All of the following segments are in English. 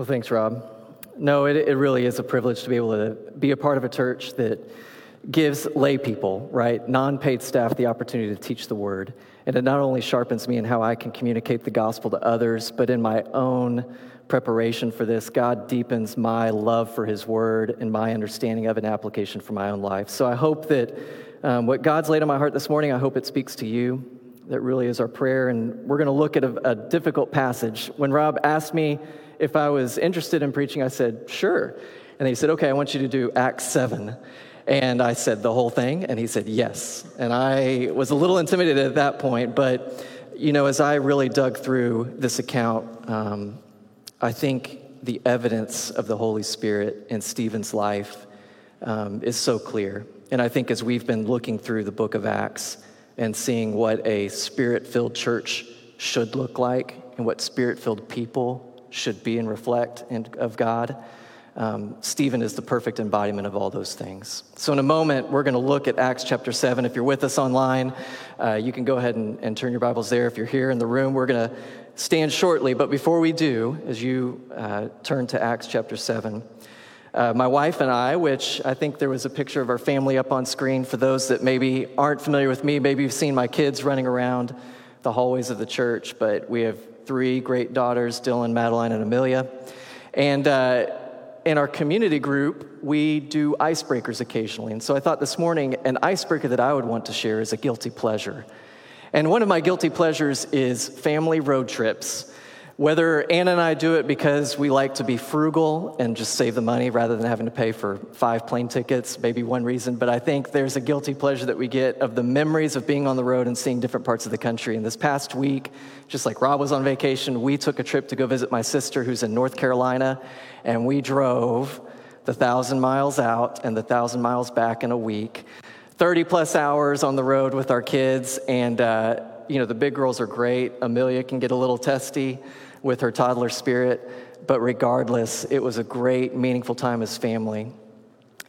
Well, thanks, Rob. No, it, it really is a privilege to be able to be a part of a church that gives lay people, right, non paid staff, the opportunity to teach the word. And it not only sharpens me in how I can communicate the gospel to others, but in my own preparation for this, God deepens my love for his word and my understanding of an application for my own life. So I hope that um, what God's laid on my heart this morning, I hope it speaks to you. That really is our prayer. And we're going to look at a, a difficult passage. When Rob asked me if I was interested in preaching, I said, sure. And he said, okay, I want you to do Acts 7. And I said, the whole thing? And he said, yes. And I was a little intimidated at that point, but, you know, as I really dug through this account, um, I think the evidence of the Holy Spirit in Stephen's life um, is so clear. And I think as we've been looking through the book of Acts and seeing what a spirit filled church should look like and what spirit filled people should be and reflect of God, um, Stephen is the perfect embodiment of all those things. So, in a moment, we're going to look at Acts chapter 7. If you're with us online, uh, you can go ahead and, and, turn your Bibles there. If you're here in the room, we're going to stand shortly. But before we do, as you uh, turn to Acts chapter 7, uh, my wife and I, which I think there was a picture of our family up on screen for those that maybe aren't familiar with me, maybe you've seen my kids running around the hallways of the church, but we have three great daughters Dylan, Madeline, and Amelia. And uh, in our community group, we do icebreakers occasionally. And so I thought this morning, an icebreaker that I would want to share is a guilty pleasure. And one of my guilty pleasures is family road trips. Whether Anna and I do it because we like to be frugal and just save the money rather than having to pay for five plane tickets, maybe one reason, but I think there's a guilty pleasure that we get of the memories of being on the road and seeing different parts of the country. And this past week, just like Rob was on vacation, we took a trip to go visit my sister who's in North Carolina, and we drove the thousand miles out and the thousand miles back in a week. 30 plus hours on the road with our kids, and uh, you know, the big girls are great. Amelia can get a little testy with her toddler spirit. But regardless, it was a great, meaningful time as family.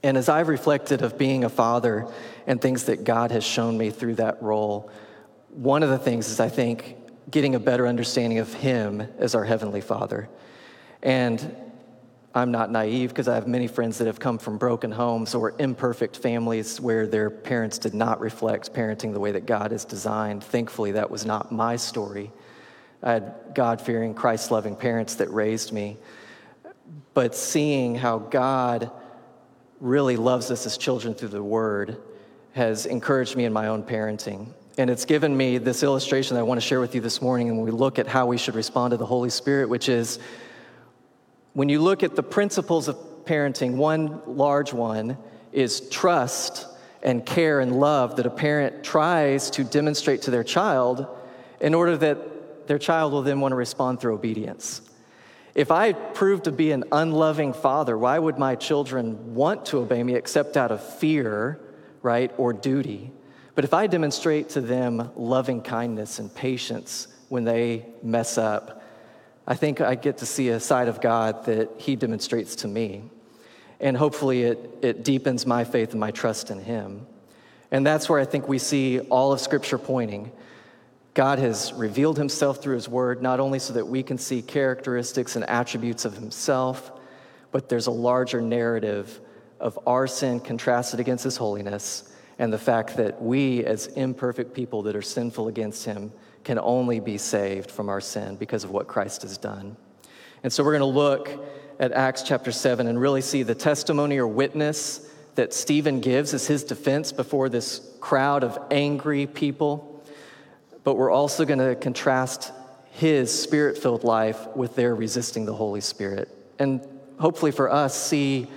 And as I've reflected of being a father and things that God has shown me through that role, one of the things is I think getting a better understanding of Him as our Heavenly Father. And I'm not naive because I have many friends that have come from broken homes or imperfect families where their parents did not reflect parenting the way that God has designed. Thankfully, that was not my story. I had God fearing, Christ loving parents that raised me. But seeing how God really loves us as children through the Word has encouraged me in my own parenting. And it's given me this illustration that I want to share with you this morning. And we look at how we should respond to the Holy Spirit, which is when you look at the principles of parenting, one large one is trust and care and love that a parent tries to demonstrate to their child in order that their child will then want to respond through obedience. If I prove to be an unloving father, why would my children want to obey me except out of fear, right, or duty? But if I demonstrate to them loving kindness and patience when they mess up, I think I get to see a side of God that He demonstrates to me. And hopefully it, it deepens my faith and my trust in Him. And that's where I think we see all of Scripture pointing. God has revealed himself through his word, not only so that we can see characteristics and attributes of himself, but there's a larger narrative of our sin contrasted against his holiness and the fact that we, as imperfect people that are sinful against him, can only be saved from our sin because of what Christ has done. And so we're going to look at Acts chapter 7 and really see the testimony or witness that Stephen gives as his defense before this crowd of angry people but we're also going to contrast his spirit filled life with their resisting the Holy Spirit. And hopefully for us, see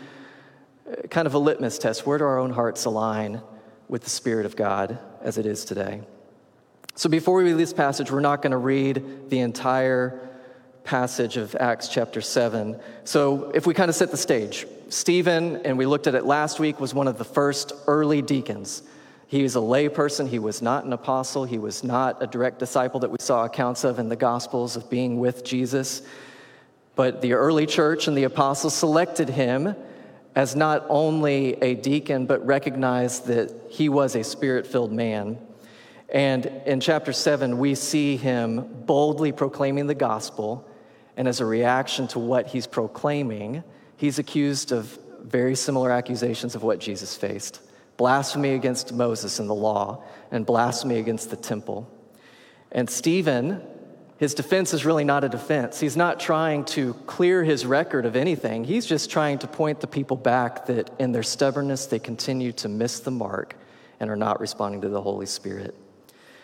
uh, kind of a litmus test where do our own hearts align with the Spirit of God as it is today? So before we read this passage, we're not going to read the entire passage of Acts chapter 7. So if we kind of set the stage, Stephen, and we looked at it last week, was one of the first early deacons. He was a layperson. He was not an apostle. He was not a direct disciple that we saw accounts of in the Gospels of being with Jesus. But the early church and the apostles selected him as not only a deacon, but recognized that he was a spirit filled man. And in chapter 7, we see him boldly proclaiming the gospel And as a reaction to what he's proclaiming, he's accused of very similar accusations of what Jesus faced blasphemy against Moses and the law, and blasphemy against the temple. And Stephen, his defense is really not a defense. He's not trying to clear his record of anything. He's just trying to point the people back that in their stubbornness, they continue to miss the mark and are not responding to the Holy Spirit.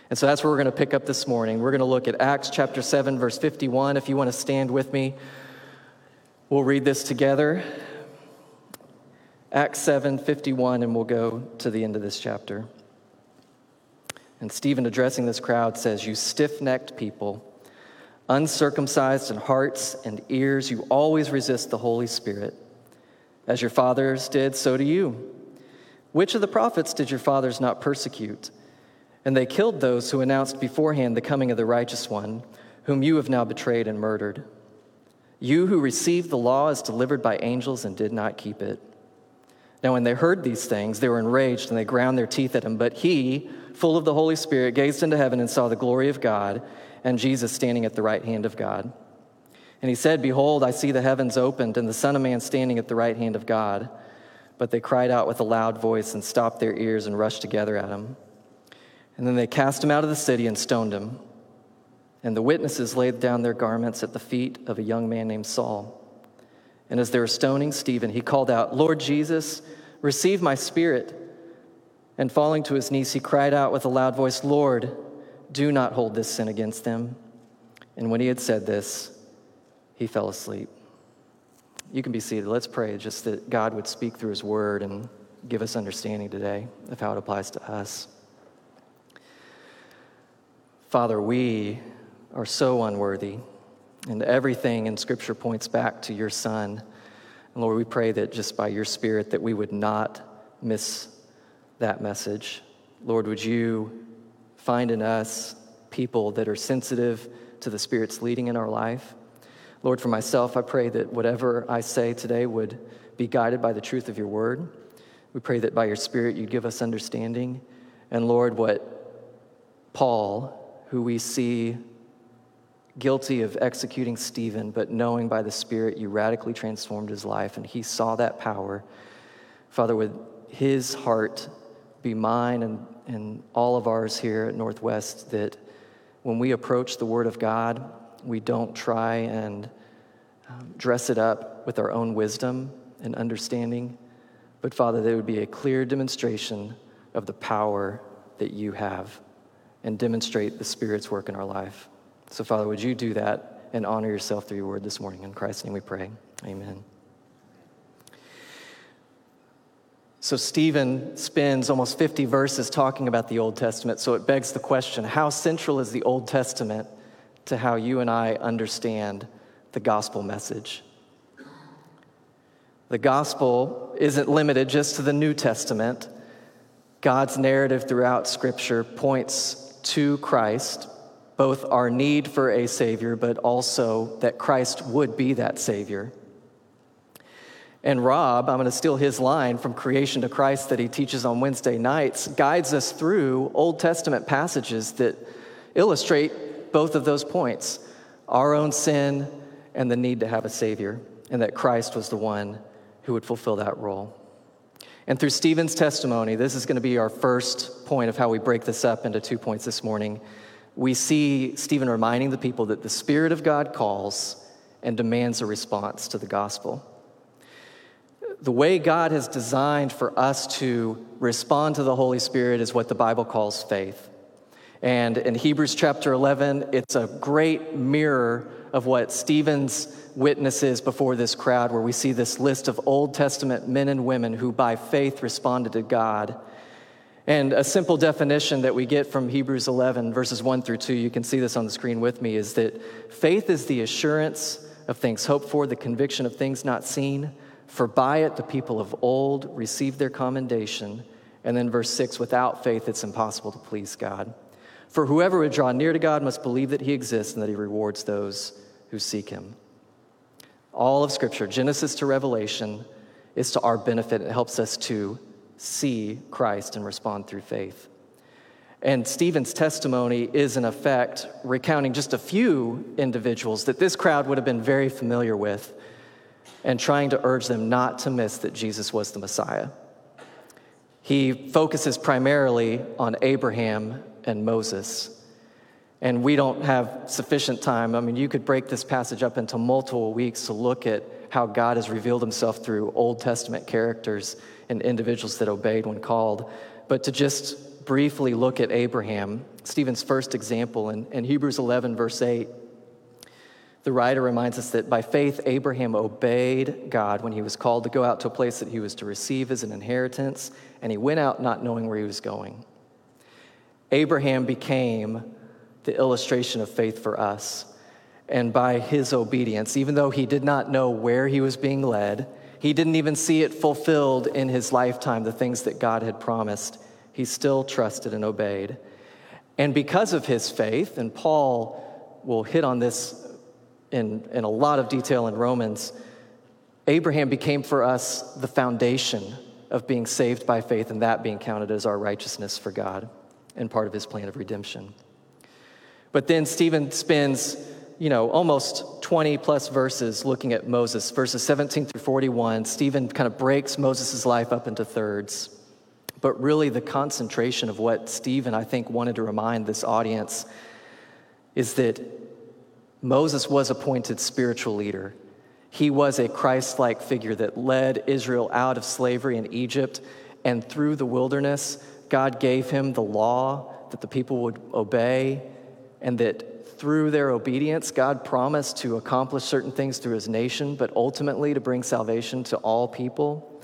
And so that's where we're going to pick up this morning. We're going to look at Acts chapter 7, verse 51. If you want to stand with me, we'll read this together. Acts 7, 51, and we'll go to the end of this chapter. And Stephen, addressing this crowd, says, You stiff necked people, uncircumcised in hearts and ears, you always resist the Holy Spirit. As your fathers did, so do you. Which of the prophets did your fathers not persecute? And they killed those who announced beforehand the coming of the righteous one, whom you have now betrayed and murdered. You who received the law as delivered by angels and did not keep it. Now, when they heard these things, they were enraged and they ground their teeth at him. But he, full of the Holy Spirit, gazed into heaven and saw the glory of God and Jesus standing at the right hand of God. And he said, Behold, I see the heavens opened and the Son of Man standing at the right hand of God. But they cried out with a loud voice and stopped their ears and rushed together at him. And then they cast him out of the city and stoned him. And the witnesses laid down their garments at the feet of a young man named Saul. And as they were stoning Stephen, he called out, Lord Jesus, receive my spirit. And falling to his knees, he cried out with a loud voice, Lord, do not hold this sin against them. And when he had said this, he fell asleep. You can be seated. Let's pray just that God would speak through his word and give us understanding today of how it applies to us. Father, we are so unworthy, and everything in Scripture points back to your Son. And Lord, we pray that just by your Spirit that we would not miss that message. Lord, would you find in us people that are sensitive to the Spirit's leading in our life? Lord, for myself, I pray that whatever I say today would be guided by the truth of your word. We pray that by your Spirit you'd give us understanding. And Lord, what Paul who we see guilty of executing Stephen, but knowing by the Spirit you radically transformed his life, and he saw that power. Father, would his heart be mine and, and all of ours here at Northwest that when we approach the Word of God, we don't try and um, dress it up with our own wisdom and understanding, but Father, there would be a clear demonstration of the power that you have and demonstrate the Spirit's work in our life. So, Father, would you do that and honor yourself through your word this morning? In Christ's name we pray. Amen. So, Stephen spends almost 50 verses talking about the Old Testament. So, it begs the question how central is the Old Testament to how you and I understand the gospel message? The gospel isn't limited just to the New Testament. God's narrative throughout Scripture points to Christ, both our need for a Savior, but also that Christ would be that Savior. And Rob, I'm going to steal his line from Creation to Christ that he teaches on Wednesday nights, guides us through Old Testament passages that illustrate both of those points our own sin and the need to have a Savior, and that Christ was the one who would fulfill that role. And through Stephen's testimony, this is going to be our first point of how we break this up into two points this morning. We see Stephen reminding the people that the Spirit of God calls and demands a response to the gospel. The way God has designed for us to respond to the Holy Spirit is what the Bible calls faith. And in Hebrews chapter 11, it's a great mirror of what Stephen's witnesses before this crowd, where we see this list of Old Testament men and women who by faith responded to God. And a simple definition that we get from Hebrews 11, verses 1 through 2, you can see this on the screen with me, is that faith is the assurance of things hoped for, the conviction of things not seen. For by it the people of old received their commendation. And then verse 6 without faith it's impossible to please God. For whoever would draw near to God must believe that he exists and that he rewards those who seek him. All of Scripture, Genesis to Revelation, is to our benefit. It helps us to see Christ and respond through faith. And Stephen's testimony is, in effect, recounting just a few individuals that this crowd would have been very familiar with and trying to urge them not to miss that Jesus was the Messiah. He focuses primarily on Abraham and Moses. And we don't have sufficient time. I mean, you could break this passage up into multiple weeks to look at how God has revealed himself through Old Testament characters and individuals that obeyed when called. But to just briefly look at Abraham, Stephen's first example in, in Hebrews 11, verse 8, the writer reminds us that by faith, Abraham obeyed God when he was called to go out to a place that he was to receive as an inheritance, and he went out not knowing where he was going. Abraham became the illustration of faith for us. And by his obedience, even though he did not know where he was being led, he didn't even see it fulfilled in his lifetime, the things that God had promised, he still trusted and obeyed. And because of his faith, and Paul will hit on this in, in a lot of detail in Romans, Abraham became for us the foundation of being saved by faith, and that being counted as our righteousness for God and part of his plan of redemption. But then Stephen spends, you know, almost 20 plus verses looking at Moses, verses 17 through 41. Stephen kind of breaks Moses' life up into thirds. But really, the concentration of what Stephen, I think, wanted to remind this audience is that Moses was appointed spiritual leader. He was a Christ like figure that led Israel out of slavery in Egypt. And through the wilderness, God gave him the law that the people would obey, and that through their obedience, God promised to accomplish certain things through his nation, but ultimately to bring salvation to all people.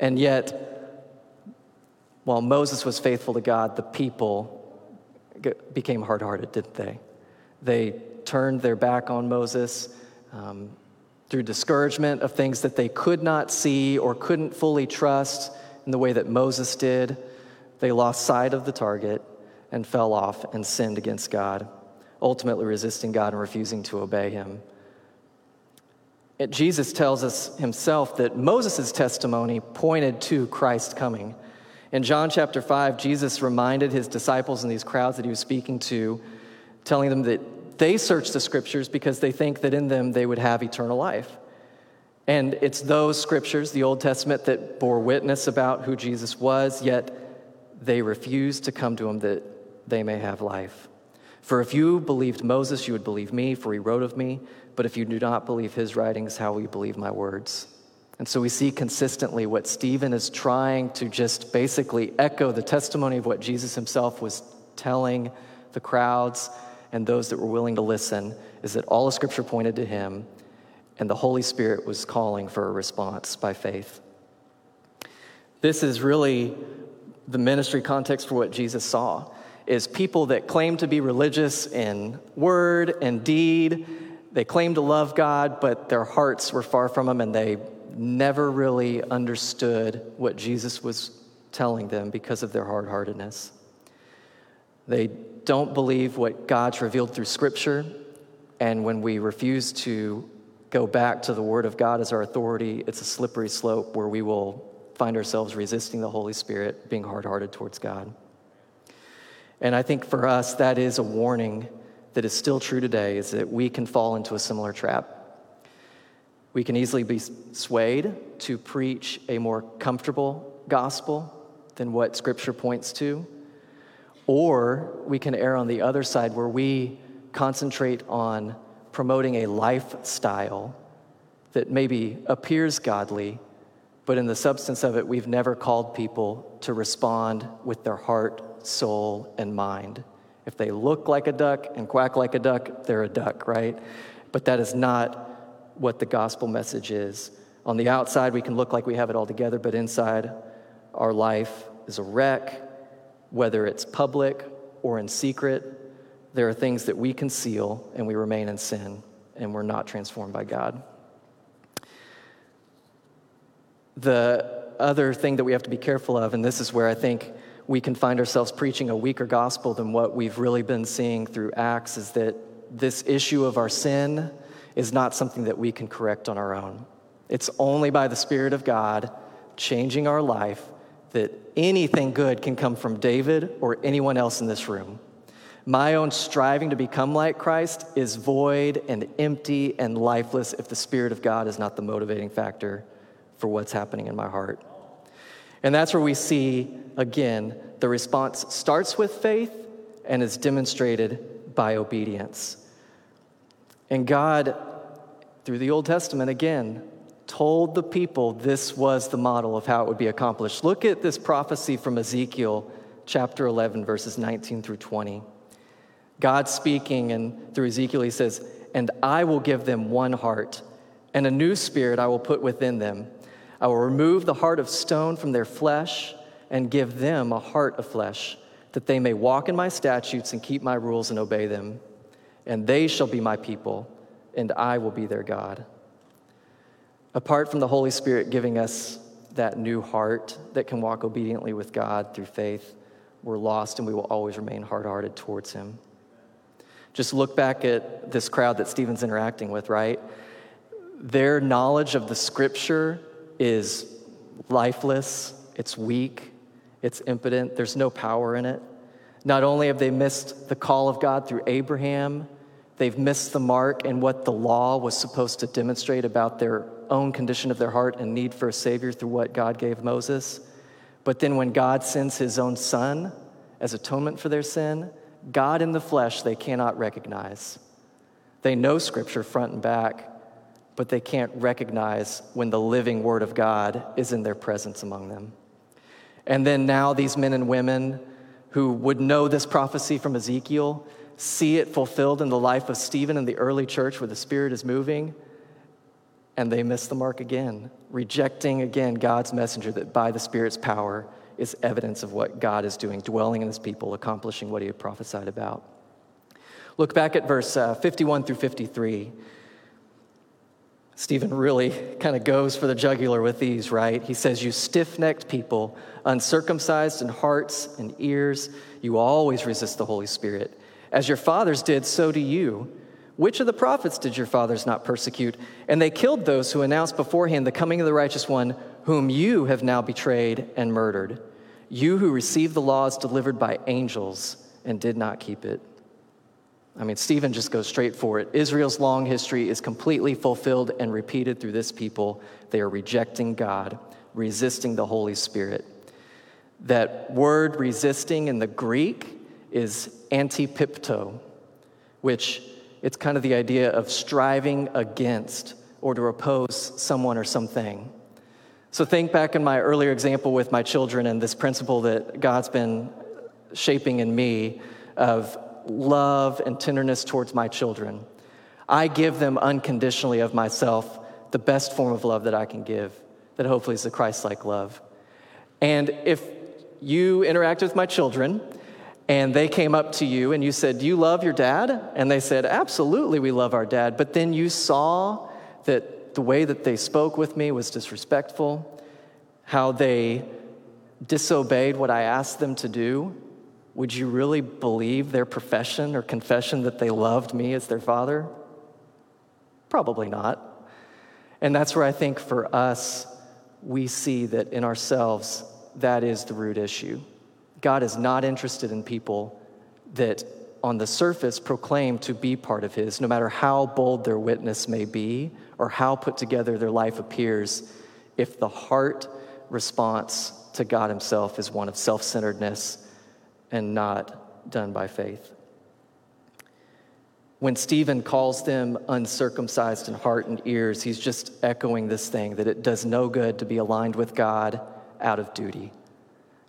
And yet, while Moses was faithful to God, the people became hard hearted, didn't they? They turned their back on Moses um, through discouragement of things that they could not see or couldn't fully trust in the way that Moses did. They lost sight of the target and fell off and sinned against God, ultimately resisting God and refusing to obey him. Jesus tells us himself that Moses' testimony pointed to Christ coming. In John chapter 5, Jesus reminded his disciples and these crowds that he was speaking to, telling them that they search the scriptures because they think that in them they would have eternal life. And it's those scriptures, the Old Testament, that bore witness about who Jesus was, yet they refused to come to him that they may have life. For if you believed Moses, you would believe me, for he wrote of me. But if you do not believe his writings, how will you believe my words? And so we see consistently what Stephen is trying to just basically echo the testimony of what Jesus himself was telling the crowds and those that were willing to listen is that all of Scripture pointed to him, and the Holy Spirit was calling for a response by faith. This is really the ministry context for what Jesus saw is people that claim to be religious in word and deed. They claim to love God, but their hearts were far from him and they never really understood what Jesus was telling them because of their hard-heartedness. They don't believe what God's revealed through Scripture, and when we refuse to go back to the Word of God as our authority, it's a slippery slope where we will find ourselves resisting the Holy Spirit, being hard hearted towards God. And I think for us, that is a warning that is still true today is that we can fall into a similar trap. We can easily be swayed to preach a more comfortable gospel than what Scripture points to or we can err on the other side where we concentrate on promoting a lifestyle that maybe appears godly, but in the substance of it, we've never called people to respond with their heart, soul, and mind. If they look like a duck and quack like a duck, they're a duck, right? But that is not what the gospel message is. On the outside, we can look like we have it all together, but inside, our life is a wreck whether it's public or in secret, there are things that we conceal and we remain in sin and we're not transformed by God. The other thing that we have to be careful of, and this is where I think we can find ourselves preaching a weaker gospel than what we've really been seeing through Acts, is that this issue of our sin is not something that we can correct on our own. It's only by the Spirit of God changing our life that anything good can come from David or anyone else in this room. My own striving to become like Christ is void and empty and lifeless if the Spirit of God is not the motivating factor for what's happening in my heart. And that's where we see, again, the response starts with faith and is demonstrated by obedience. And God, through the Old Testament, again, told the people this was the model of how it would be accomplished. Look at this prophecy from Ezekiel chapter 11, verses 19 through 20. God speaking, and through Ezekiel, he says, And I will give them one heart, and a new spirit I will put within them. I will remove the heart of stone from their flesh and give them a heart of flesh, that they may walk in my statutes and keep my rules and obey them. And they shall be my people, and I will be their God. Apart from the Holy Spirit giving us that new heart that can walk obediently with God through faith, we're lost and we will always remain hard hearted towards Him. Just look back at this crowd that Stephen's interacting with, right? Their knowledge of the scripture is lifeless, it's weak, it's impotent, there's no power in it. Not only have they missed the call of God through Abraham, they've missed the mark in what the law was supposed to demonstrate about their own condition of their heart and need for a Savior through what God gave Moses. But then when God sends his own Son as atonement for their sin, God in the flesh they cannot recognize. They know Scripture front and back, but they can't recognize when the living Word of God is in their presence among them. And then now, these men and women who would know this prophecy from Ezekiel see it fulfilled in the life of Stephen in the early church where the Spirit is moving and they miss the mark again, rejecting again God's messenger that by the Spirit's power is evidence of what God is doing, dwelling in his people, accomplishing what he had prophesied about. Look back at verse uh, 51 through 53. Stephen really kind of goes for the jugular with these, right? He says, You stiff necked people, uncircumcised in hearts and ears, you always resist the Holy Spirit. As your fathers did, so do you. Which of the prophets did your fathers not persecute? And they killed those who announced beforehand the coming of the righteous one, whom you have now betrayed and murdered. You who received the laws delivered by angels and did not keep it. I mean, Stephen just goes straight for it. Israel's long history is completely fulfilled and repeated through this people. They are rejecting God, resisting the Holy Spirit. That word resisting in the Greek is antipipto, which it's kind of the idea of striving against or to oppose someone or something. So think back in my earlier example with my children and this principle that God's been shaping in me of love and tenderness towards my children. I give them unconditionally of myself the best form of love that I can give, that hopefully is the Christ like love. And if you interact with my children and they came up to you and you said, Do you love your dad? And they said, Absolutely, we love our dad. But then you saw that the way that they spoke with me was disrespectful, how they disobeyed what I asked them to do. Would you really believe their profession or confession that they loved me as their father? Probably not. And that's where I think for us, we see that in ourselves, that is the root issue. God is not interested in people that on the surface proclaim to be part of His, no matter how bold their witness may be or how put together their life appears, if the heart response to God Himself is one of self centeredness and not done by faith. When Stephen calls them uncircumcised in heart and ears, he's just echoing this thing that it does no good to be aligned with God out of duty.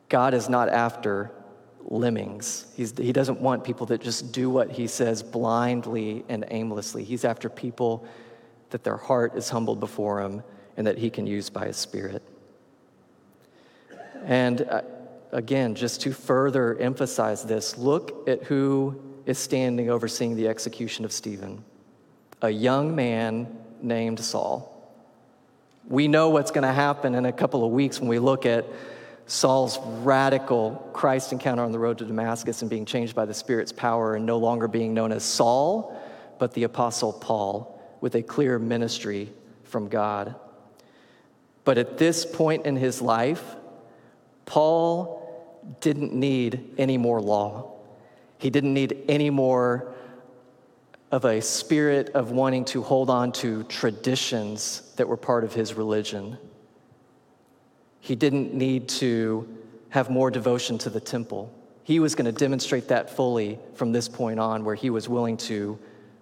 God is not after lemmings. He's, he doesn't want people that just do what he says blindly and aimlessly. He's after people that their heart is humbled before him and that he can use by his spirit. And uh, again, just to further emphasize this, look at who is standing overseeing the execution of Stephen a young man named Saul. We know what's going to happen in a couple of weeks when we look at Saul's radical Christ encounter on the road to Damascus and being changed by the Spirit's power and no longer being known as Saul, but the Apostle Paul with a clear ministry from God. But at this point in his life, Paul didn't need any more law. He didn't need any more of a spirit of wanting to hold on to traditions that were part of his religion. He didn't need to have more devotion to the temple. He was going to demonstrate that fully from this point on, where he was willing to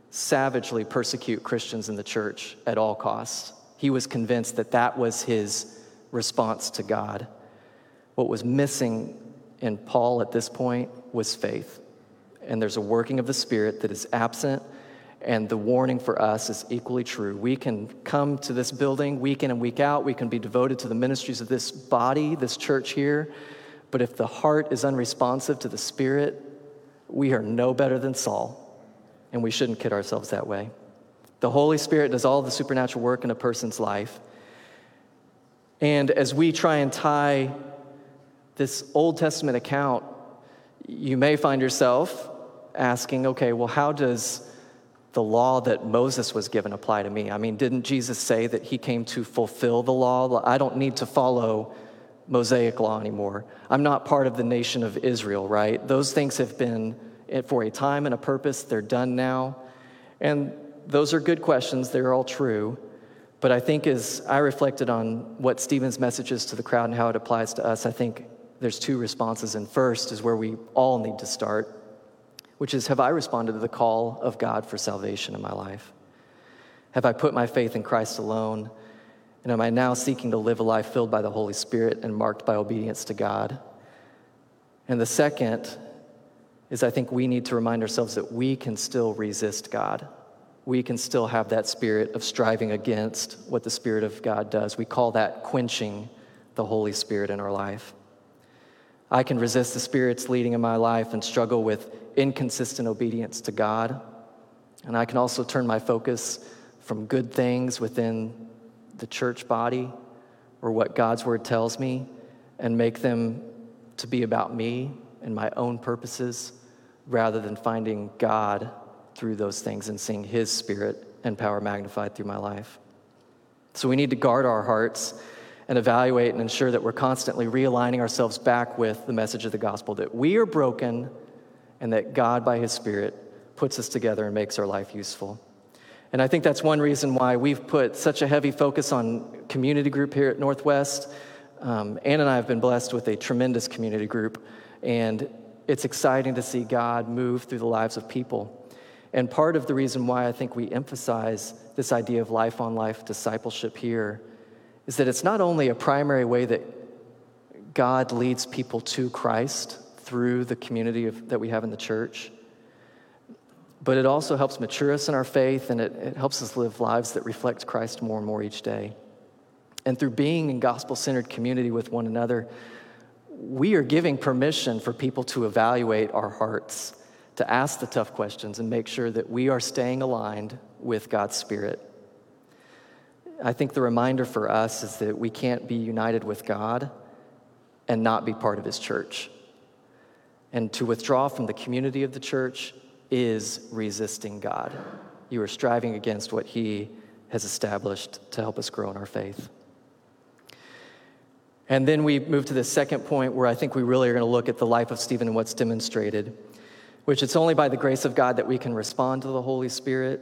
savagely persecute Christians in the church at all costs. He was convinced that that was his response to God. What was missing in Paul at this point was faith. And there's a working of the Spirit that is absent, and the warning for us is equally true. We can come to this building week in and week out, we can be devoted to the ministries of this body, this church here, but if the heart is unresponsive to the Spirit, we are no better than Saul, and we shouldn't kid ourselves that way. The Holy Spirit does all the supernatural work in a person's life. And as we try and tie this Old Testament account, you may find yourself asking, okay, well, how does the law that Moses was given apply to me? I mean, didn't Jesus say that he came to fulfill the law? I don't need to follow Mosaic law anymore. I'm not part of the nation of Israel, right? Those things have been for a time and a purpose, they're done now. And those are good questions, they're all true. But I think as I reflected on what Stephen's message is to the crowd and how it applies to us, I think there's two responses. And first is where we all need to start, which is Have I responded to the call of God for salvation in my life? Have I put my faith in Christ alone? And am I now seeking to live a life filled by the Holy Spirit and marked by obedience to God? And the second is I think we need to remind ourselves that we can still resist God. We can still have that spirit of striving against what the Spirit of God does. We call that quenching the Holy Spirit in our life. I can resist the Spirit's leading in my life and struggle with inconsistent obedience to God. And I can also turn my focus from good things within the church body or what God's word tells me and make them to be about me and my own purposes rather than finding God through those things and seeing His Spirit and power magnified through my life. So we need to guard our hearts and evaluate and ensure that we're constantly realigning ourselves back with the message of the gospel that we are broken and that God, by His Spirit, puts us together and makes our life useful. And I think that's one reason why we've put such a heavy focus on community group here at Northwest. Um, Ann and I have been blessed with a tremendous community group, and it's exciting to see God move through the lives of people. And part of the reason why I think we emphasize this idea of life on life discipleship here is that it's not only a primary way that God leads people to Christ through the community of, that we have in the church, but it also helps mature us in our faith and it, it helps us live lives that reflect Christ more and more each day. And through being in gospel centered community with one another, we are giving permission for people to evaluate our hearts, to ask the tough questions, and make sure that we are staying aligned with God's Spirit. I think the reminder for us is that we can't be united with God and not be part of His church. And to withdraw from the community of the church is resisting God. You are striving against what He has established to help us grow in our faith. And then we move to the second point where I think we really are going to look at the life of Stephen and what's demonstrated, which it's only by the grace of God that we can respond to the Holy Spirit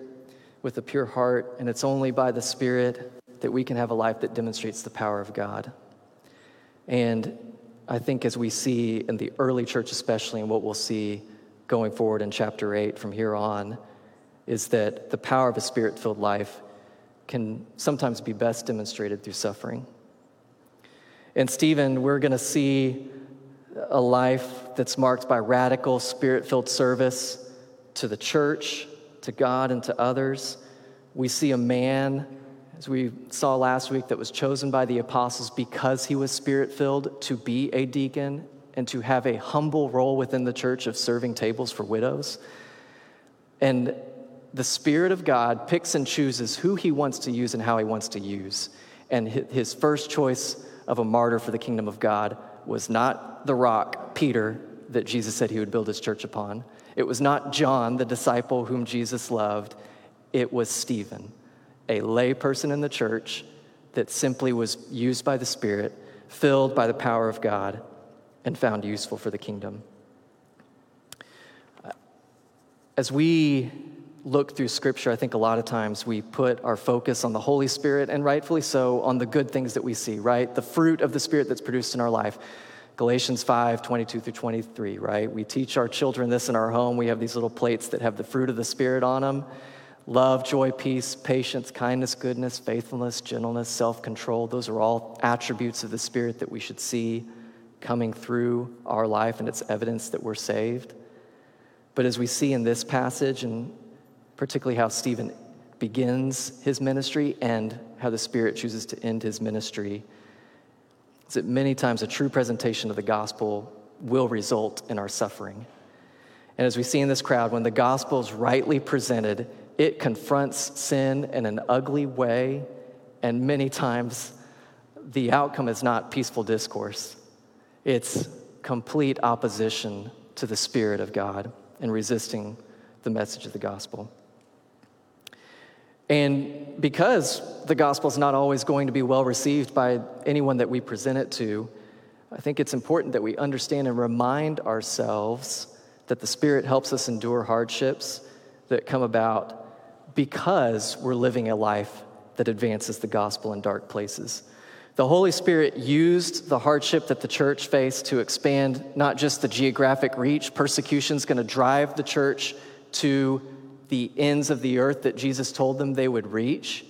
with a pure heart, and it's only by the Spirit that we can have a life that demonstrates the power of God. And I think as we see in the early church, especially, and what we'll see going forward in chapter 8 from here on, is that the power of a spirit filled life can sometimes be best demonstrated through suffering. And Stephen, we're going to see a life that's marked by radical spirit filled service to the church, to God and to others. We see a man, as we saw last week, that was chosen by the apostles because he was spirit filled to be a deacon and to have a humble role within the church of serving tables for widows. And the Spirit of God picks and chooses who he wants to use and how he wants to use. And his first choice of a martyr for the kingdom of God was not the rock, Peter, that Jesus said he would build his church upon. It was not John, the disciple whom Jesus loved, it was Stephen, a lay person in the church that simply was used by the Spirit, filled by the power of God, and found useful for the kingdom. As we look through Scripture, I think a lot of times we put our focus on the Holy Spirit, and rightfully so, on the good things that we see, right? The fruit of the Spirit that's produced in our life. Galatians 5 22 through 23, right? We teach our children this in our home. We have these little plates that have the fruit of the Spirit on them love, joy, peace, patience, kindness, goodness, faithfulness, gentleness, self control. Those are all attributes of the Spirit that we should see coming through our life, and it's evidence that we're saved. But as we see in this passage, and particularly how Stephen begins his ministry and how the Spirit chooses to end his ministry, is that many times a true presentation of the gospel will result in our suffering. And as we see in this crowd, when the gospel is rightly presented, it confronts sin in an ugly way, and many times the outcome is not peaceful discourse. It's complete opposition to the Spirit of God and resisting the message of the gospel. And because the gospel is not always going to be well received by anyone that we present it to, I think it's important that we understand and remind ourselves that the Spirit helps us endure hardships that come about because we're living a life that advances the gospel in dark places. The Holy Spirit used the hardship that the church faced to expand not just the geographic reach, persecution is going to drive the church to the ends of the earth that Jesus told them they would reach.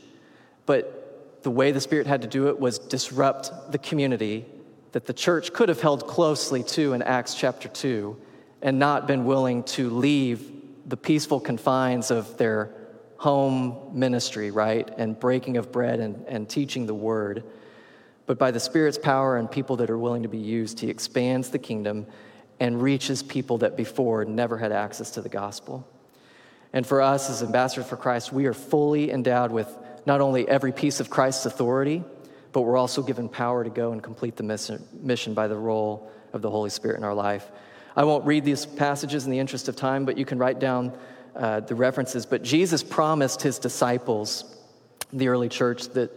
But the way the Spirit had to do it was disrupt the community that the church could have held closely to in Acts chapter 2 and not been willing to leave the peaceful confines of their home ministry, right? And breaking of bread and, and teaching the word. But by the Spirit's power and people that are willing to be used, He expands the kingdom and reaches people that before never had access to the gospel. And for us as ambassadors for Christ, we are fully endowed with not only every piece of Christ's authority, but we're also given power to go and complete the mission by the role of the Holy Spirit in our life. I won't read these passages in the interest of time, but you can write down uh, the references. But Jesus promised his disciples, the early church, that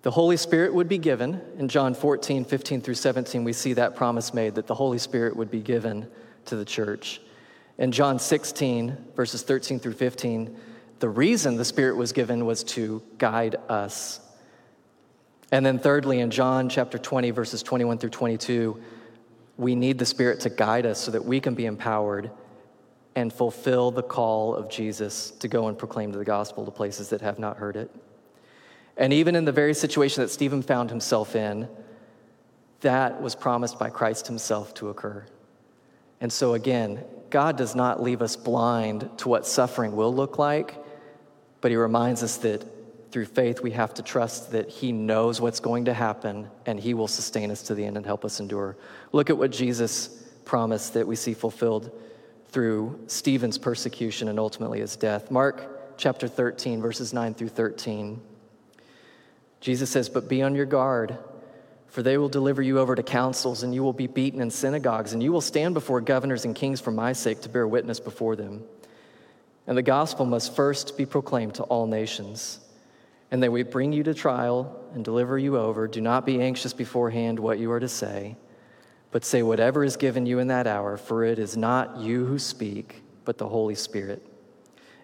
the Holy Spirit would be given. In John 14, 15 through 17, we see that promise made that the Holy Spirit would be given to the church. In John 16, verses 13 through 15, the reason the Spirit was given was to guide us. And then, thirdly, in John chapter 20, verses 21 through 22, we need the Spirit to guide us so that we can be empowered and fulfill the call of Jesus to go and proclaim the gospel to places that have not heard it. And even in the very situation that Stephen found himself in, that was promised by Christ himself to occur. And so, again, God does not leave us blind to what suffering will look like, but He reminds us that through faith we have to trust that He knows what's going to happen and He will sustain us to the end and help us endure. Look at what Jesus promised that we see fulfilled through Stephen's persecution and ultimately his death. Mark chapter 13, verses 9 through 13. Jesus says, But be on your guard. For they will deliver you over to councils, and you will be beaten in synagogues, and you will stand before governors and kings for my sake to bear witness before them. And the gospel must first be proclaimed to all nations. And they will bring you to trial and deliver you over. Do not be anxious beforehand what you are to say, but say whatever is given you in that hour, for it is not you who speak, but the Holy Spirit.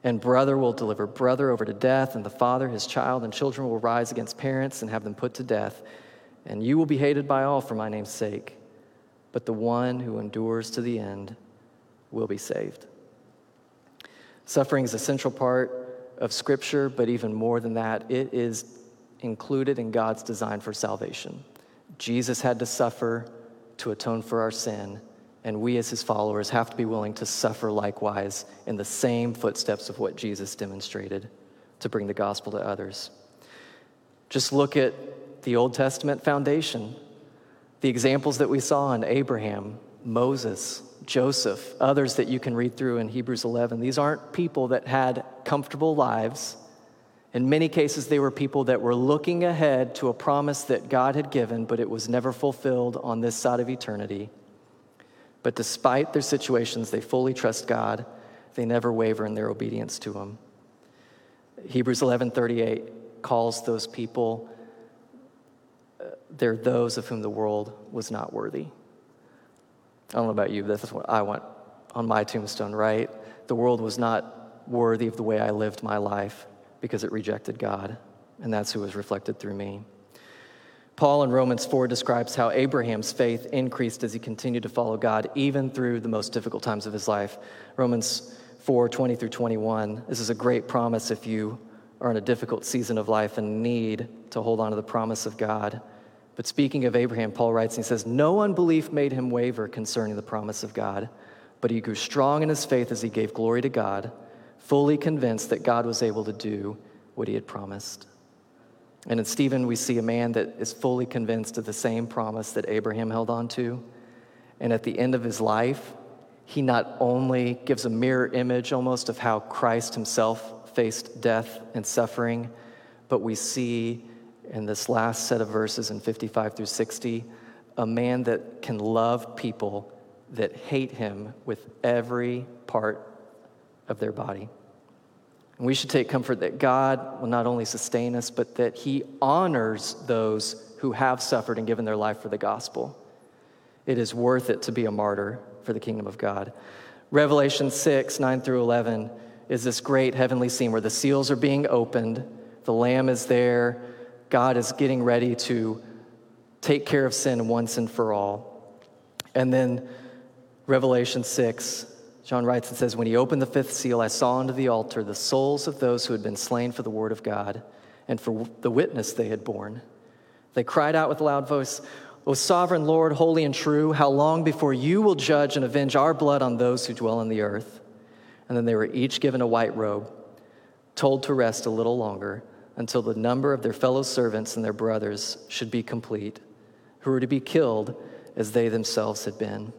And brother will deliver brother over to death, and the father his child, and children will rise against parents and have them put to death and you will be hated by all for my name's sake, but the one who endures to the end will be saved. Suffering is a central part of Scripture, but even more than that, it is included in God's design for salvation. Jesus had to suffer to atone for our sin, and we as his followers have to be willing to suffer likewise in the same footsteps of what Jesus demonstrated to bring the gospel to others. Just look at the Old Testament foundation. The examples that we saw in Abraham, Moses, Joseph, others that you can read through in Hebrews 11, these aren't people that had comfortable lives. In many cases, they were people that were looking ahead to a promise that God had given, but it was never fulfilled on this side of eternity. But despite their situations, they fully trust God. They never waver in their obedience to Him. Hebrews 11:38 calls those people they're those of whom the world was not worthy. I don't know about you, but that's what I want on my tombstone, right? The world was not worthy of the way I lived my life because it rejected God, and that's who was reflected through me. Paul in Romans 4 describes how Abraham's faith increased as he continued to follow God, even through the most difficult times of his life. Romans 4 20 through 21. This is a great promise if you are in a difficult season of life and need to hold on to the promise of God. But speaking of Abraham, Paul writes and he says, No unbelief made him waver concerning the promise of God, but he grew strong in his faith as he gave glory to God, fully convinced that God was able to do what he had promised. And in Stephen, we see a man that is fully convinced of the same promise that Abraham held on to. And at the end of his life, he not only gives a mirror image almost of how Christ himself faced death and suffering, but we see in this last set of verses in 55 through 60 a man that can love people that hate him with every part of their body. And we should take comfort that God will not only sustain us, but that He honors those who have suffered and given their life for the gospel. It is worth it to be a martyr for the kingdom of God. Revelation 6, 9 through 11 is this great heavenly scene where the seals are being opened, the Lamb is there, God is getting ready to take care of sin once and for all. And then Revelation 6, John writes and says, When he opened the fifth seal, I saw under the altar the souls of those who had been slain for the word of God and for the witness they had borne. They cried out with a loud voice, O sovereign Lord, holy and true, how long before you will judge and avenge our blood on those who dwell on the earth? And then they were each given a white robe, told to rest a little longer until the number of their fellow servants and their brothers should be complete, who were to be killed as they themselves had been.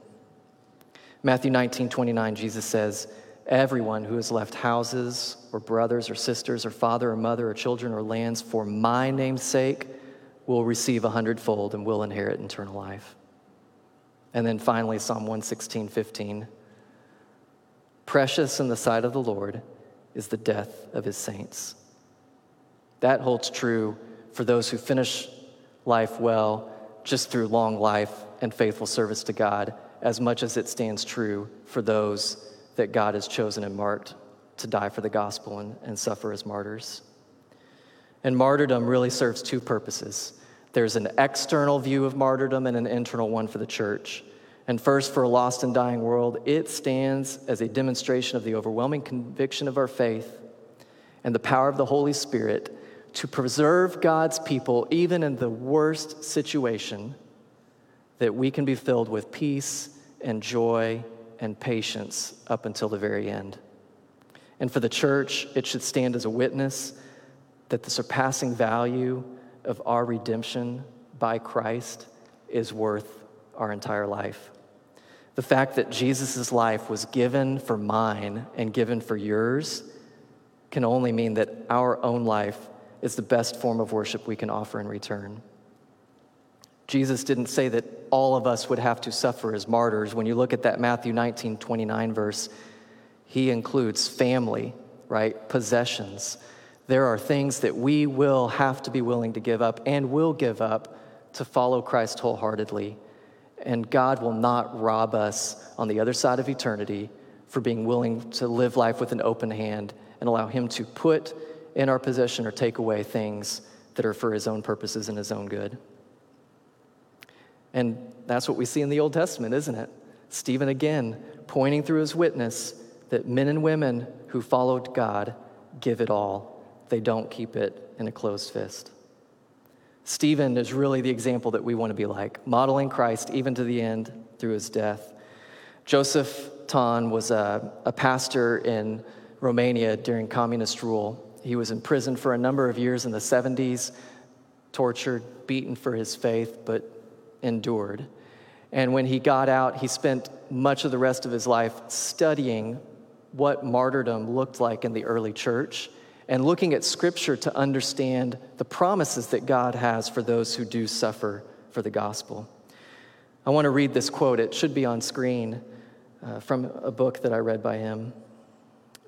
Matthew 19, 29, Jesus says, Everyone who has left houses or brothers or sisters or father or mother or children or lands for my name's sake will receive a hundredfold and will inherit eternal life. And then finally, Psalm 116, 15. Precious in the sight of the Lord is the death of his saints. That holds true for those who finish life well just through long life and faithful service to God as much as it stands true for those that God has chosen and marked to die for the gospel and, and suffer as martyrs. And martyrdom really serves two purposes there's an external view of martyrdom and an internal one for the church. And first, for a lost and dying world, it stands as a demonstration of the overwhelming conviction of our faith and the power of the Holy Spirit to preserve God's people even in the worst situation, that we can be filled with peace and joy and patience up until the very end. And for the church, it should stand as a witness that the surpassing value of our redemption by Christ is worth our entire life. The fact that Jesus' life was given for mine and given for yours can only mean that our own life is the best form of worship we can offer in return. Jesus didn't say that all of us would have to suffer as martyrs. When you look at that Matthew 19, 29 verse, he includes family, right? Possessions. There are things that we will have to be willing to give up and will give up to follow Christ wholeheartedly. And God will not rob us on the other side of eternity for being willing to live life with an open hand and allow Him to put in our possession or take away things that are for His own purposes and His own good. And that's what we see in the Old Testament, isn't it? Stephen again pointing through his witness that men and women who followed God give it all. They don't keep it in a closed fist. Stephen is really the example that we want to be like, modeling Christ even to the end through his death. Joseph Ton was a, a pastor in Romania during communist rule. He was in prison for a number of years in the 70s, tortured, beaten for his faith, but endured. And when he got out, he spent much of the rest of his life studying what martyrdom looked like in the early church and looking at scripture to understand the promises that God has for those who do suffer for the gospel. I want to read this quote, it should be on screen uh, from a book that I read by him.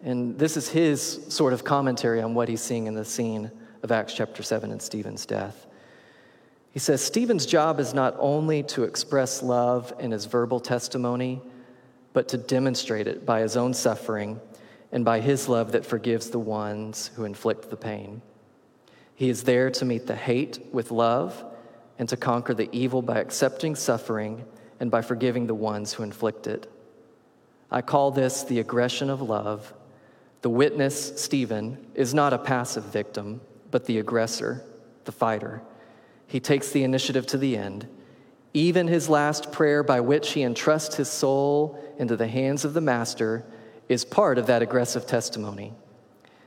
And this is his sort of commentary on what he's seeing in the scene of Acts chapter 7 and Stephen's death. He says Stephen's job is not only to express love in his verbal testimony, but to demonstrate it by his own suffering and by his love that forgives the ones who inflict the pain. He is there to meet the hate with love and to conquer the evil by accepting suffering and by forgiving the ones who inflict it. I call this the aggression of love. The witness, Stephen, is not a passive victim, but the aggressor, the fighter. He takes the initiative to the end. Even his last prayer, by which he entrusts his soul into the hands of the Master, is part of that aggressive testimony.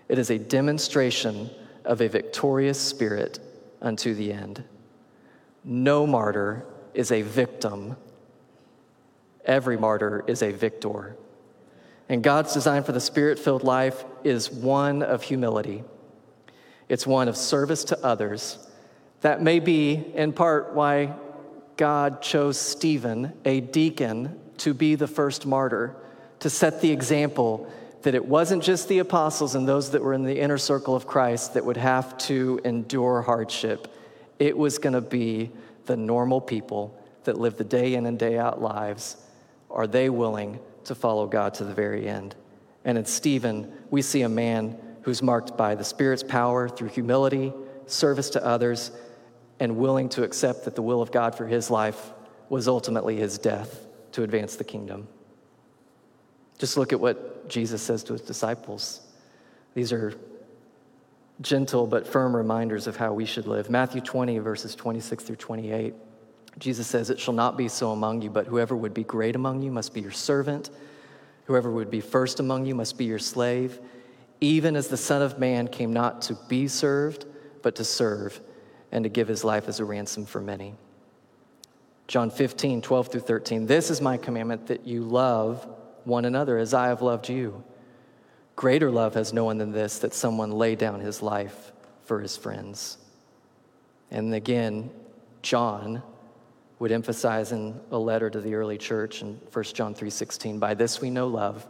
It is a demonstration of a victorious spirit unto the end. No martyr is a victim, every martyr is a victor. And God's design for the spirit filled life is one of humility, it's one of service to others that may be, in part, why God chose Stephen, a deacon, to be the first martyr, to set the example that it wasn't just the apostles and those that were in the inner circle of Christ that would have to endure hardship. It was going to be the normal people that live the day in and day out lives. Are they willing to follow God to the very end? And in Stephen, we see a man who's marked by the Spirit's power through humility, service to others, and willing to accept that the will of God for his life was ultimately his death to advance the kingdom. Just look at what Jesus says to his disciples. These are gentle but firm reminders of how we should live. Matthew 20, verses 26 through 28. Jesus says, It shall not be so among you, but whoever would be great among you must be your servant. Whoever would be first among you must be your slave, even as the Son of Man came not to be served, but to serve and to give his life as a ransom for many. John 15, 12 through 13. This is my commandment that you love one another as I have loved you. Greater love has no one than this, that someone lay down his life for his friends. And again, John would emphasize in a letter to the early church in 1 John 3:16, by this we know love,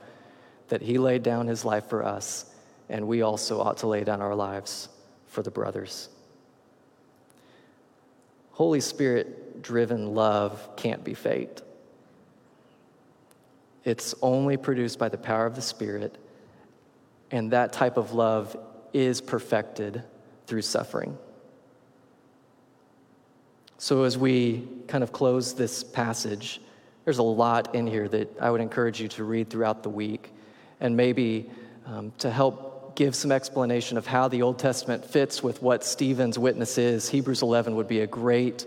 that he laid down his life for us, and we also ought to lay down our lives for the brothers. Holy Spirit driven love can't be faked. It's only produced by the power of the Spirit, and that type of love is perfected through suffering. So, as we kind of close this passage, there's a lot in here that I would encourage you to read throughout the week, and maybe um, to help give some explanation of how the Old Testament fits with what Stephen's witness is, Hebrews 11 would be a great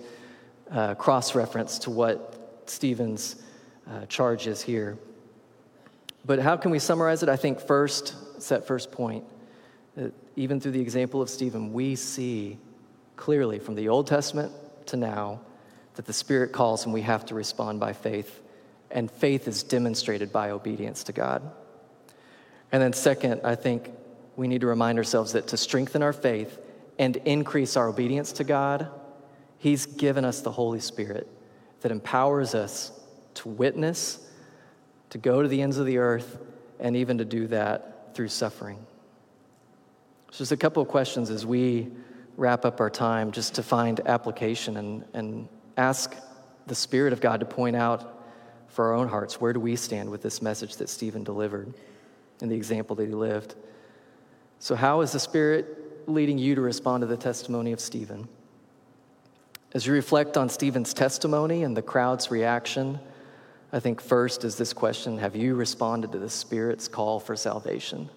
uh, cross reference to what Stephen's uh, charge is here. But how can we summarize it? I think first, that first point. That even through the example of Stephen, we see clearly from the Old Testament to now that the Spirit calls and we have to respond by faith. And faith is demonstrated by obedience to God. And then, second, I think we need to remind ourselves that to strengthen our faith and increase our obedience to God, He's given us the Holy Spirit that empowers us to witness, to go to the ends of the earth, and even to do that through suffering. So, just a couple of questions as we wrap up our time, just to find application and, and ask the Spirit of God to point out for our own hearts where do we stand with this message that Stephen delivered and the example that he lived. So, how is the Spirit leading you to respond to the testimony of Stephen? As you reflect on Stephen's testimony and the crowd's reaction, I think first is this question Have you responded to the Spirit's call for salvation?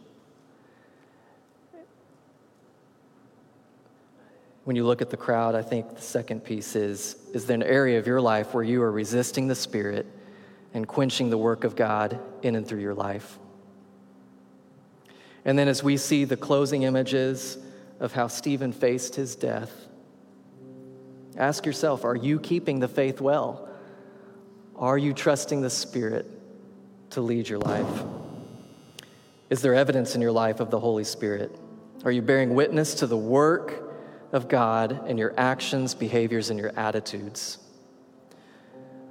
When you look at the crowd, I think the second piece is Is there an area of your life where you are resisting the Spirit and quenching the work of God in and through your life? And then, as we see the closing images of how Stephen faced his death, ask yourself are you keeping the faith well? Are you trusting the Spirit to lead your life? Is there evidence in your life of the Holy Spirit? Are you bearing witness to the work of God in your actions, behaviors, and your attitudes?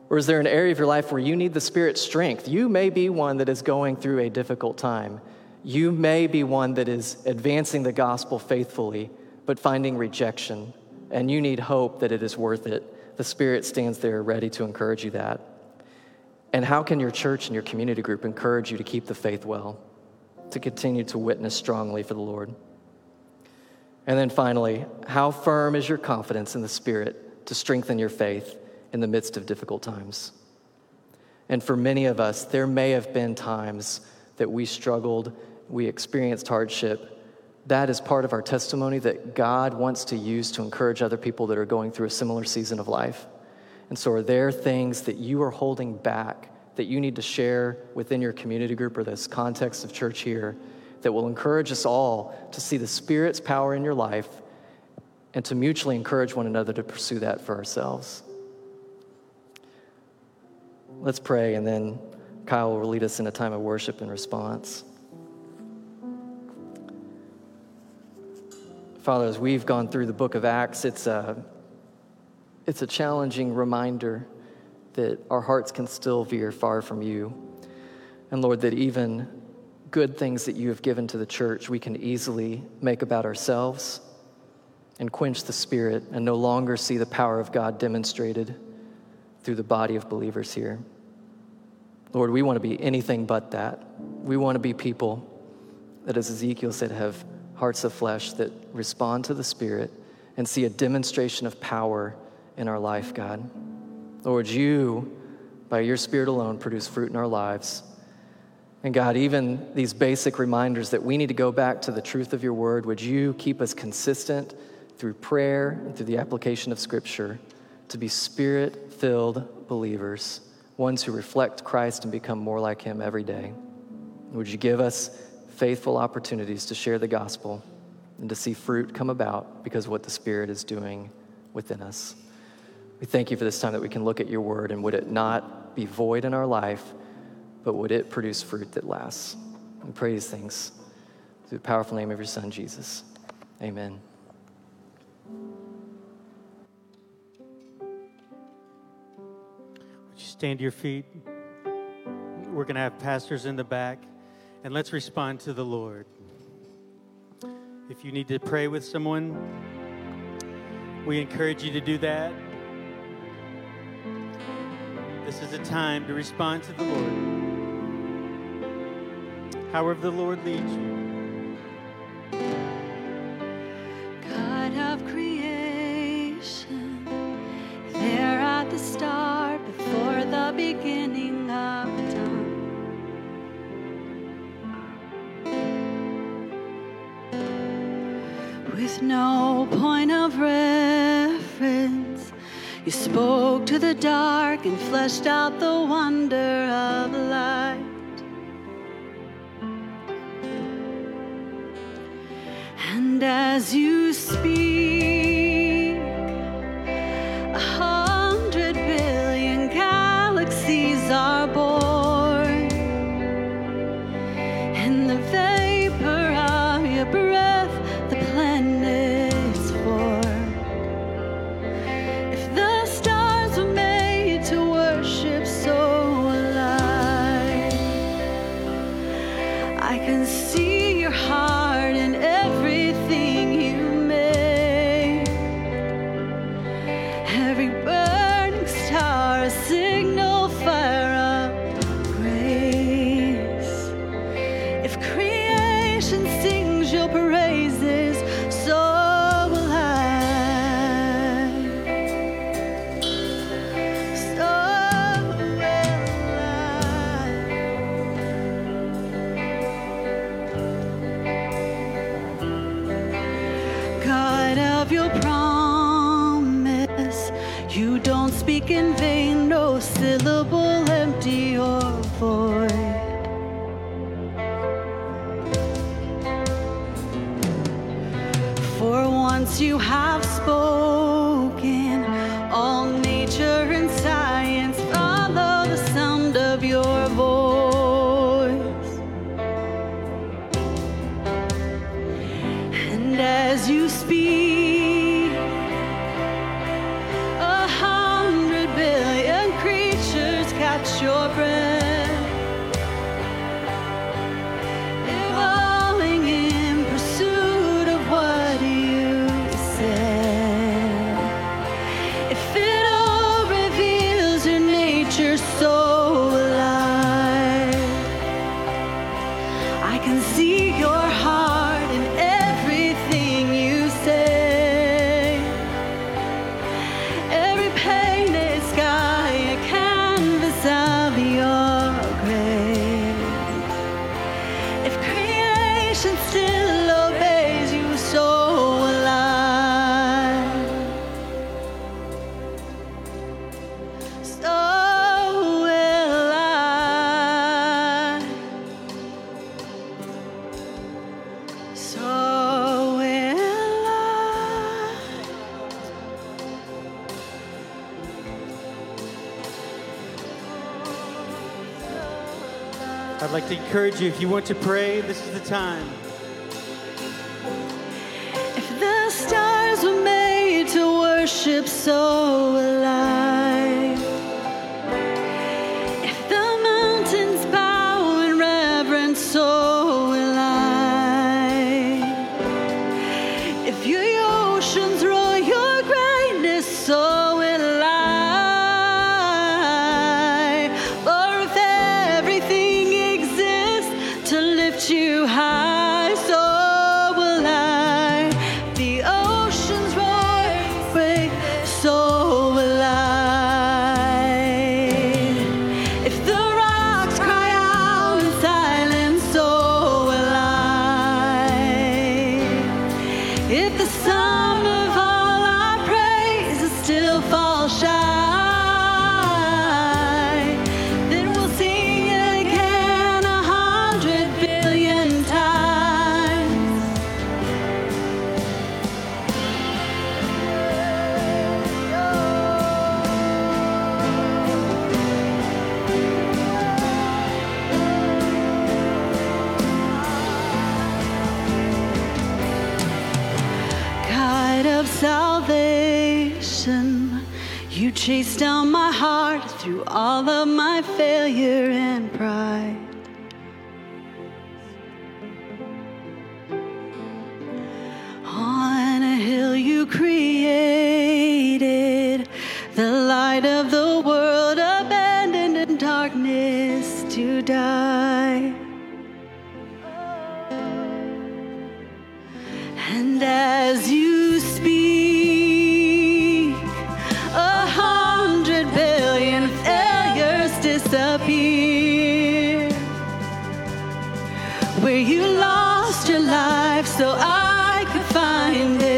Or is there an area of your life where you need the Spirit's strength? You may be one that is going through a difficult time. You may be one that is advancing the gospel faithfully, but finding rejection and you need hope that it is worth it, the Spirit stands there ready to encourage you that. And how can your church and your community group encourage you to keep the faith well, to continue to witness strongly for the Lord? And then finally, how firm is your confidence in the Spirit to strengthen your faith in the midst of difficult times? And for many of us, there may have been times that we struggled, we experienced hardship. That is part of our testimony that God wants to use to encourage other people that are going through a similar season of life. And so, are there things that you are holding back that you need to share within your community group or this context of church here that will encourage us all to see the Spirit's power in your life and to mutually encourage one another to pursue that for ourselves. Let's pray, and then Kyle will lead us in a time of worship and response. Father, as we've gone through the book of Acts, it's a, it's a challenging reminder that our hearts can still veer far from you. And Lord, that even good things that you have given to the church, we can easily make about ourselves and quench the spirit and no longer see the power of God demonstrated through the body of believers here. Lord, we want to be anything but that. We want to be people that, as Ezekiel said, have hearts of flesh that respond to the Spirit and see a demonstration of power in our life, God. Lord, you, by your Spirit alone, produce fruit in our lives. And God, even these basic reminders that we need to go back to the truth of your word, would you keep us consistent through prayer and through the application of Scripture to be spirit filled believers, ones who reflect Christ and become more like him every day? Would you give us faithful opportunities to share the gospel and to see fruit come about because what the Spirit is doing within us? We thank you for this time that we can look at your word and would it not be void in our life? But would it produce fruit that lasts? We pray these things through the powerful name of your Son, Jesus. Amen. Would you stand to your feet? We're going to have pastors in the back, and let's respond to the Lord. If you need to pray with someone, we encourage you to do that. This is a time to respond to the Lord however the Lord leads you. God of creation, there at the start, before the beginning of time. With no point of reference, you spoke to the dark and fleshed out the wonder of light. As you speak, your breath. like to encourage you if you want to pray, this is the time. If the stars were made to worship so where you lost your life so I could find it.